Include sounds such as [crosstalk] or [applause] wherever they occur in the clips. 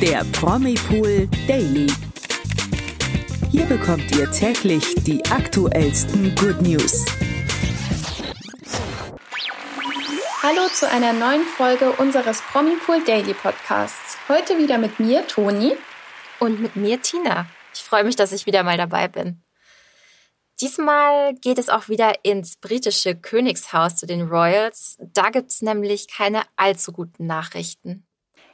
der Promipool Daily. Hier bekommt ihr täglich die aktuellsten Good News. Hallo zu einer neuen Folge unseres Promipool Daily Podcasts. Heute wieder mit mir, Toni. Und mit mir, Tina. Ich freue mich, dass ich wieder mal dabei bin. Diesmal geht es auch wieder ins britische Königshaus zu den Royals. Da gibt es nämlich keine allzu guten Nachrichten.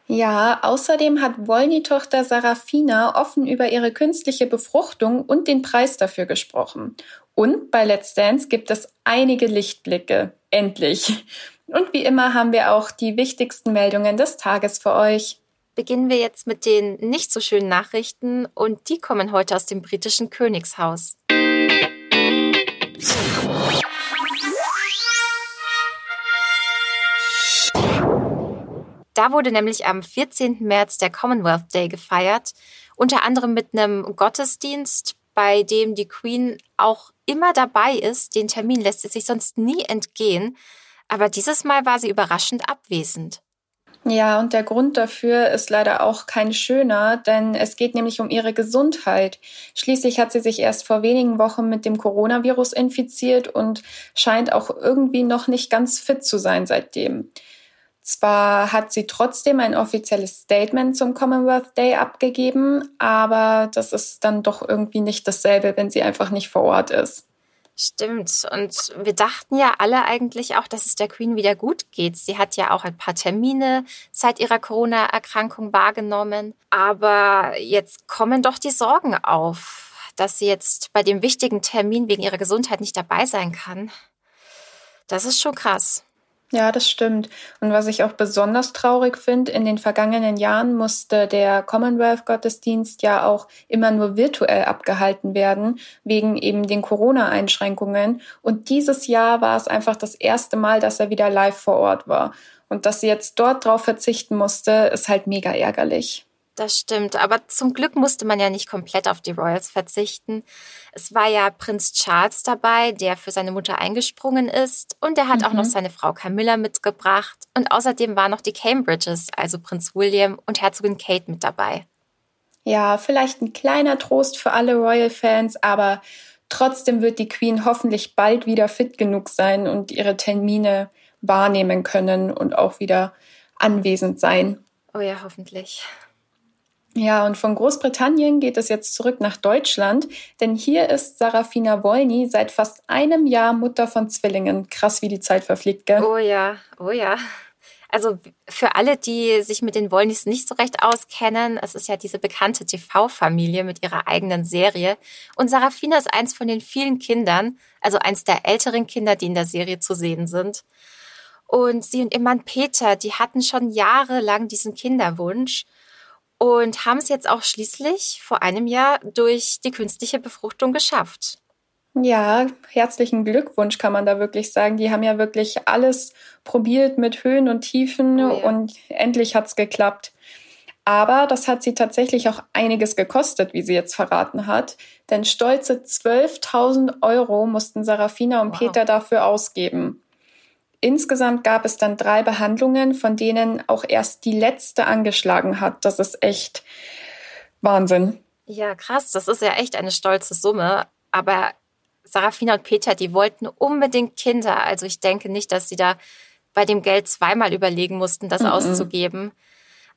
Ja, außerdem hat Wolny-Tochter Sarafina offen über ihre künstliche Befruchtung und den Preis dafür gesprochen. Und bei Let's Dance gibt es einige Lichtblicke. Endlich. Und wie immer haben wir auch die wichtigsten Meldungen des Tages für euch. Beginnen wir jetzt mit den nicht so schönen Nachrichten und die kommen heute aus dem britischen Königshaus. Da wurde nämlich am 14. März der Commonwealth Day gefeiert, unter anderem mit einem Gottesdienst, bei dem die Queen auch immer dabei ist. Den Termin lässt sie sich sonst nie entgehen. Aber dieses Mal war sie überraschend abwesend. Ja, und der Grund dafür ist leider auch kein schöner, denn es geht nämlich um ihre Gesundheit. Schließlich hat sie sich erst vor wenigen Wochen mit dem Coronavirus infiziert und scheint auch irgendwie noch nicht ganz fit zu sein seitdem. Zwar hat sie trotzdem ein offizielles Statement zum Commonwealth Day abgegeben, aber das ist dann doch irgendwie nicht dasselbe, wenn sie einfach nicht vor Ort ist. Stimmt. Und wir dachten ja alle eigentlich auch, dass es der Queen wieder gut geht. Sie hat ja auch ein paar Termine seit ihrer Corona-Erkrankung wahrgenommen. Aber jetzt kommen doch die Sorgen auf, dass sie jetzt bei dem wichtigen Termin wegen ihrer Gesundheit nicht dabei sein kann. Das ist schon krass. Ja, das stimmt. Und was ich auch besonders traurig finde, in den vergangenen Jahren musste der Commonwealth-Gottesdienst ja auch immer nur virtuell abgehalten werden, wegen eben den Corona-Einschränkungen. Und dieses Jahr war es einfach das erste Mal, dass er wieder live vor Ort war. Und dass sie jetzt dort drauf verzichten musste, ist halt mega ärgerlich. Das stimmt, aber zum Glück musste man ja nicht komplett auf die Royals verzichten. Es war ja Prinz Charles dabei, der für seine Mutter eingesprungen ist und er hat mhm. auch noch mhm. seine Frau Camilla mitgebracht und außerdem waren noch die Cambridges, also Prinz William und Herzogin Kate mit dabei. Ja, vielleicht ein kleiner Trost für alle Royal-Fans, aber trotzdem wird die Queen hoffentlich bald wieder fit genug sein und ihre Termine wahrnehmen können und auch wieder anwesend sein. Oh ja, hoffentlich. Ja, und von Großbritannien geht es jetzt zurück nach Deutschland, denn hier ist Sarafina Wolny seit fast einem Jahr Mutter von Zwillingen. Krass, wie die Zeit verfliegt, gell? Oh ja, oh ja. Also für alle, die sich mit den Wollnys nicht so recht auskennen, es ist ja diese bekannte TV-Familie mit ihrer eigenen Serie. Und Sarafina ist eins von den vielen Kindern, also eins der älteren Kinder, die in der Serie zu sehen sind. Und sie und ihr Mann Peter, die hatten schon jahrelang diesen Kinderwunsch und haben es jetzt auch schließlich vor einem Jahr durch die künstliche Befruchtung geschafft. Ja, herzlichen Glückwunsch kann man da wirklich sagen. Die haben ja wirklich alles probiert mit Höhen und Tiefen oh ja. und endlich hat es geklappt. Aber das hat sie tatsächlich auch einiges gekostet, wie sie jetzt verraten hat. Denn stolze 12.000 Euro mussten Sarafina und wow. Peter dafür ausgeben. Insgesamt gab es dann drei Behandlungen, von denen auch erst die letzte angeschlagen hat. Das ist echt Wahnsinn. Ja, krass. Das ist ja echt eine stolze Summe. Aber Sarafina und Peter, die wollten unbedingt Kinder. Also ich denke nicht, dass sie da bei dem Geld zweimal überlegen mussten, das -mm. auszugeben.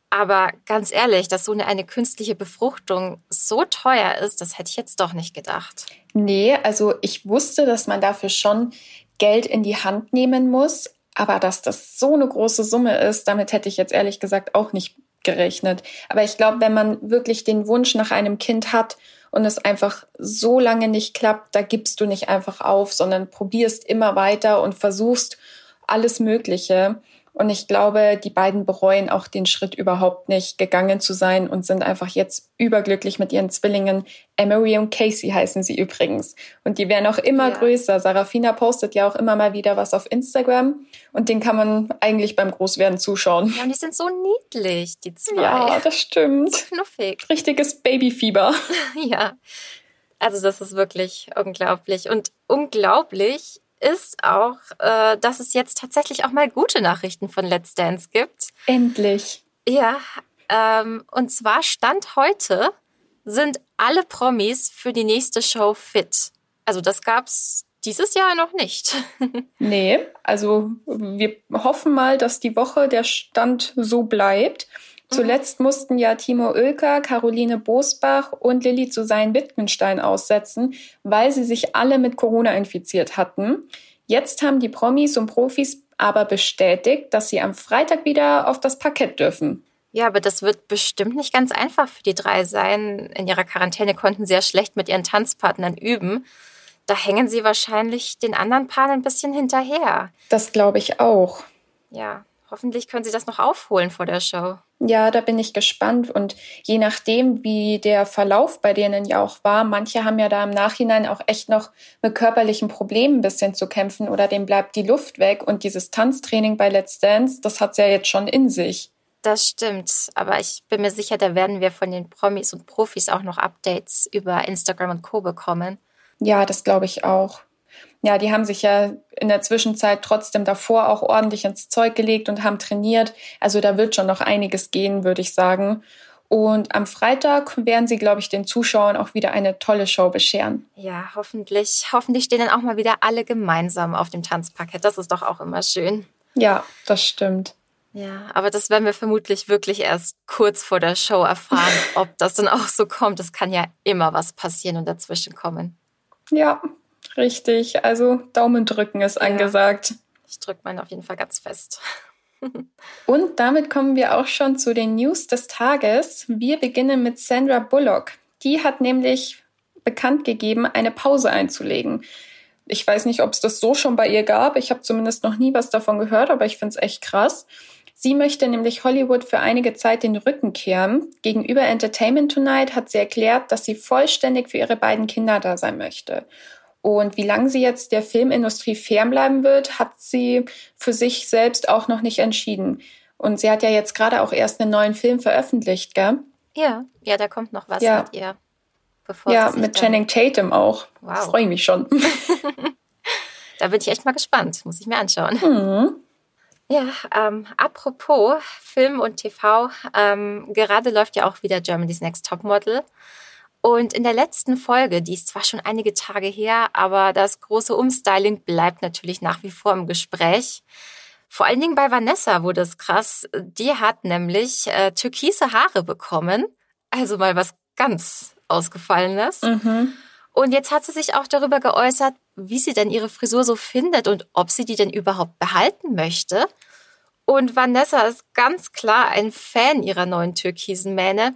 Aber ganz ehrlich, dass so eine, eine künstliche Befruchtung so teuer ist, das hätte ich jetzt doch nicht gedacht. Nee, also ich wusste, dass man dafür schon Geld in die Hand nehmen muss. Aber dass das so eine große Summe ist, damit hätte ich jetzt ehrlich gesagt auch nicht gerechnet. Aber ich glaube, wenn man wirklich den Wunsch nach einem Kind hat und es einfach so lange nicht klappt, da gibst du nicht einfach auf, sondern probierst immer weiter und versuchst alles Mögliche. Und ich glaube, die beiden bereuen auch den Schritt überhaupt nicht, gegangen zu sein und sind einfach jetzt überglücklich mit ihren Zwillingen. Emery und Casey heißen sie übrigens. Und die werden auch immer ja. größer. Sarafina postet ja auch immer mal wieder was auf Instagram. Und den kann man eigentlich beim Großwerden zuschauen. Ja, und die sind so niedlich, die zwei. Ja, das stimmt. So [laughs] knuffig. Richtiges Babyfieber. [laughs] ja. Also das ist wirklich unglaublich. Und unglaublich ist auch, äh, dass es jetzt tatsächlich auch mal gute Nachrichten von Let's Dance gibt. Endlich. Ja, Ähm, und zwar Stand heute sind alle Promis für die nächste Show fit. Also das gab's dieses Jahr noch nicht. [laughs] nee, also wir hoffen mal, dass die Woche der Stand so bleibt. Zuletzt mussten ja Timo Oelker, Caroline Bosbach und Lilly zu seinen Wittgenstein aussetzen, weil sie sich alle mit Corona infiziert hatten. Jetzt haben die Promis und Profis aber bestätigt, dass sie am Freitag wieder auf das Parkett dürfen. Ja, aber das wird bestimmt nicht ganz einfach für die drei sein. In ihrer Quarantäne konnten sie ja schlecht mit ihren Tanzpartnern üben. Da hängen sie wahrscheinlich den anderen Paaren ein bisschen hinterher. Das glaube ich auch. Ja, hoffentlich können sie das noch aufholen vor der Show. Ja, da bin ich gespannt. Und je nachdem, wie der Verlauf bei denen ja auch war, manche haben ja da im Nachhinein auch echt noch mit körperlichen Problemen ein bisschen zu kämpfen oder dem bleibt die Luft weg. Und dieses Tanztraining bei Let's Dance, das hat's ja jetzt schon in sich. Das stimmt. Aber ich bin mir sicher, da werden wir von den Promis und Profis auch noch Updates über Instagram und Co. bekommen. Ja, das glaube ich auch ja, die haben sich ja in der Zwischenzeit trotzdem davor auch ordentlich ins Zeug gelegt und haben trainiert. Also da wird schon noch einiges gehen, würde ich sagen. Und am Freitag werden sie, glaube ich, den Zuschauern auch wieder eine tolle Show bescheren. Ja, hoffentlich. Hoffentlich stehen dann auch mal wieder alle gemeinsam auf dem Tanzparkett. Das ist doch auch immer schön. Ja, das stimmt. Ja, aber das werden wir vermutlich wirklich erst kurz vor der Show erfahren, [laughs] ob das dann auch so kommt. Es kann ja immer was passieren und dazwischen kommen. Ja, Richtig, also Daumen drücken ist ja. angesagt. Ich drücke meinen auf jeden Fall ganz fest. [laughs] Und damit kommen wir auch schon zu den News des Tages. Wir beginnen mit Sandra Bullock. Die hat nämlich bekannt gegeben, eine Pause einzulegen. Ich weiß nicht, ob es das so schon bei ihr gab. Ich habe zumindest noch nie was davon gehört, aber ich finde es echt krass. Sie möchte nämlich Hollywood für einige Zeit den Rücken kehren. Gegenüber Entertainment Tonight hat sie erklärt, dass sie vollständig für ihre beiden Kinder da sein möchte. Und wie lange sie jetzt der Filmindustrie fernbleiben wird, hat sie für sich selbst auch noch nicht entschieden. Und sie hat ja jetzt gerade auch erst einen neuen Film veröffentlicht, gell? Ja, ja, da kommt noch was ja. mit ihr. Bevor ja, mit Channing Tatum auch. Wow. Freue ich mich schon. [laughs] [laughs] da bin ich echt mal gespannt. Muss ich mir anschauen. Mhm. Ja, ähm, apropos Film und TV, ähm, gerade läuft ja auch wieder Germany's Next Topmodel. Und in der letzten Folge, die ist zwar schon einige Tage her, aber das große Umstyling bleibt natürlich nach wie vor im Gespräch. Vor allen Dingen bei Vanessa wurde es krass. Die hat nämlich äh, türkise Haare bekommen. Also mal was ganz Ausgefallenes. Mhm. Und jetzt hat sie sich auch darüber geäußert, wie sie denn ihre Frisur so findet und ob sie die denn überhaupt behalten möchte. Und Vanessa ist ganz klar ein Fan ihrer neuen türkisen Mähne.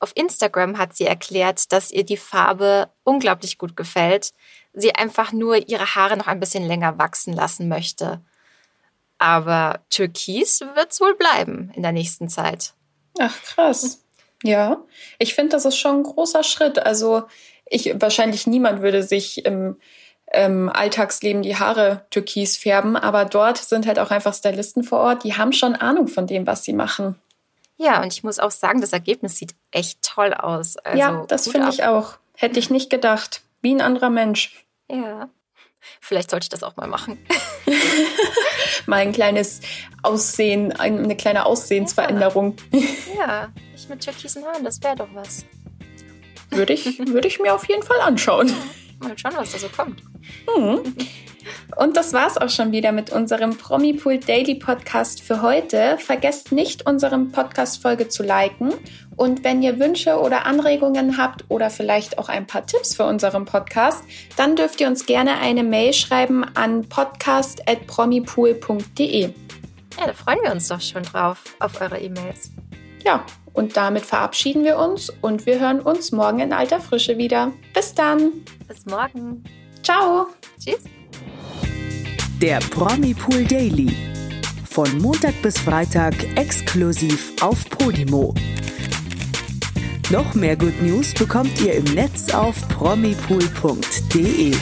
Auf Instagram hat sie erklärt, dass ihr die Farbe unglaublich gut gefällt. Sie einfach nur ihre Haare noch ein bisschen länger wachsen lassen möchte. Aber Türkis wird es wohl bleiben in der nächsten Zeit. Ach, krass. Ja, ich finde, das ist schon ein großer Schritt. Also, ich, wahrscheinlich niemand würde sich im, im Alltagsleben die Haare türkis färben, aber dort sind halt auch einfach Stylisten vor Ort, die haben schon Ahnung von dem, was sie machen. Ja, und ich muss auch sagen, das Ergebnis sieht echt toll aus. Also, ja, das finde ich auch. Hätte ich nicht gedacht. Wie ein anderer Mensch. Ja. Vielleicht sollte ich das auch mal machen. [laughs] mal ein kleines Aussehen, eine kleine Aussehensveränderung. Ja, ja. ich mit türkisen Haaren, das wäre doch was. Würde ich, würde ich mir auf jeden Fall anschauen. Mal schauen, was da so kommt. Hm. Und das war's auch schon wieder mit unserem Promipool Daily Podcast für heute. Vergesst nicht, unseren Podcast-Folge zu liken. Und wenn ihr Wünsche oder Anregungen habt oder vielleicht auch ein paar Tipps für unseren Podcast, dann dürft ihr uns gerne eine Mail schreiben an podcast.promipool.de. Ja, da freuen wir uns doch schon drauf, auf eure E-Mails. Ja, und damit verabschieden wir uns und wir hören uns morgen in alter Frische wieder. Bis dann. Bis morgen. Ciao. Tschüss. Der Promi Pool Daily. Von Montag bis Freitag exklusiv auf Podimo. Noch mehr Good News bekommt ihr im Netz auf promipool.de.